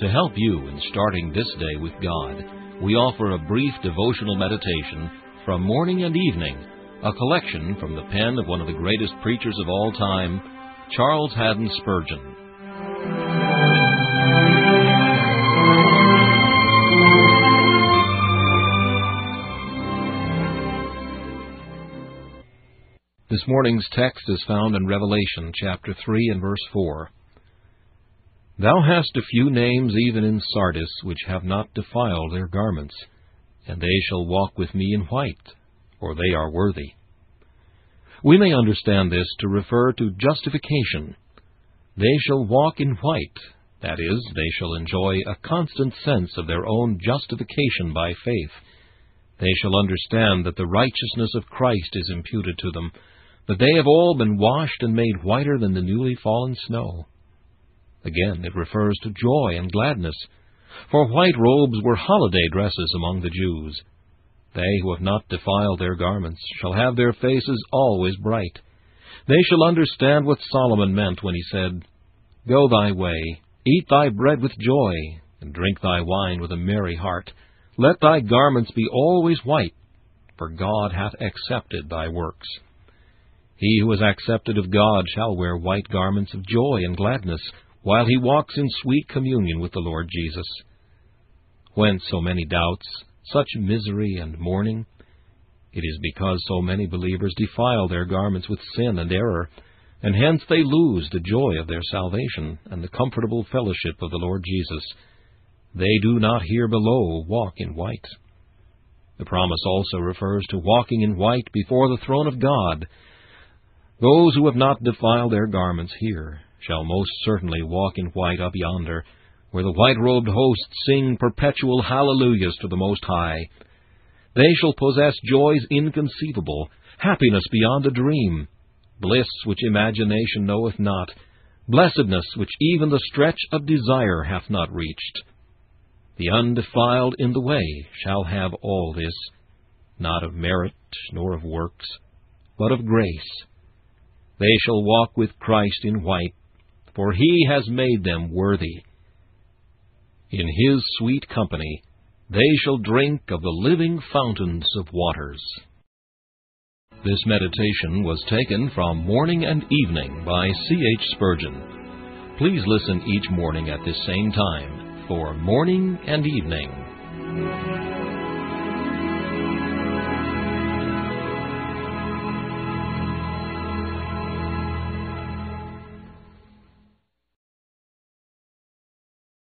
To help you in starting this day with God, we offer a brief devotional meditation from morning and evening, a collection from the pen of one of the greatest preachers of all time, Charles Haddon Spurgeon. This morning's text is found in Revelation chapter 3 and verse 4. Thou hast a few names even in Sardis, which have not defiled their garments, and they shall walk with me in white, for they are worthy. We may understand this to refer to justification. They shall walk in white, that is, they shall enjoy a constant sense of their own justification by faith. They shall understand that the righteousness of Christ is imputed to them, that they have all been washed and made whiter than the newly fallen snow. Again, it refers to joy and gladness, for white robes were holiday dresses among the Jews. They who have not defiled their garments shall have their faces always bright. They shall understand what Solomon meant when he said, Go thy way, eat thy bread with joy, and drink thy wine with a merry heart. Let thy garments be always white, for God hath accepted thy works. He who is accepted of God shall wear white garments of joy and gladness, while he walks in sweet communion with the Lord Jesus. Whence so many doubts, such misery and mourning? It is because so many believers defile their garments with sin and error, and hence they lose the joy of their salvation and the comfortable fellowship of the Lord Jesus. They do not here below walk in white. The promise also refers to walking in white before the throne of God. Those who have not defiled their garments here shall most certainly walk in white up yonder, where the white-robed hosts sing perpetual hallelujahs to the Most High. They shall possess joys inconceivable, happiness beyond a dream, bliss which imagination knoweth not, blessedness which even the stretch of desire hath not reached. The undefiled in the way shall have all this, not of merit nor of works, but of grace. They shall walk with Christ in white, for he has made them worthy. In his sweet company they shall drink of the living fountains of waters. This meditation was taken from Morning and Evening by C. H. Spurgeon. Please listen each morning at this same time for Morning and Evening.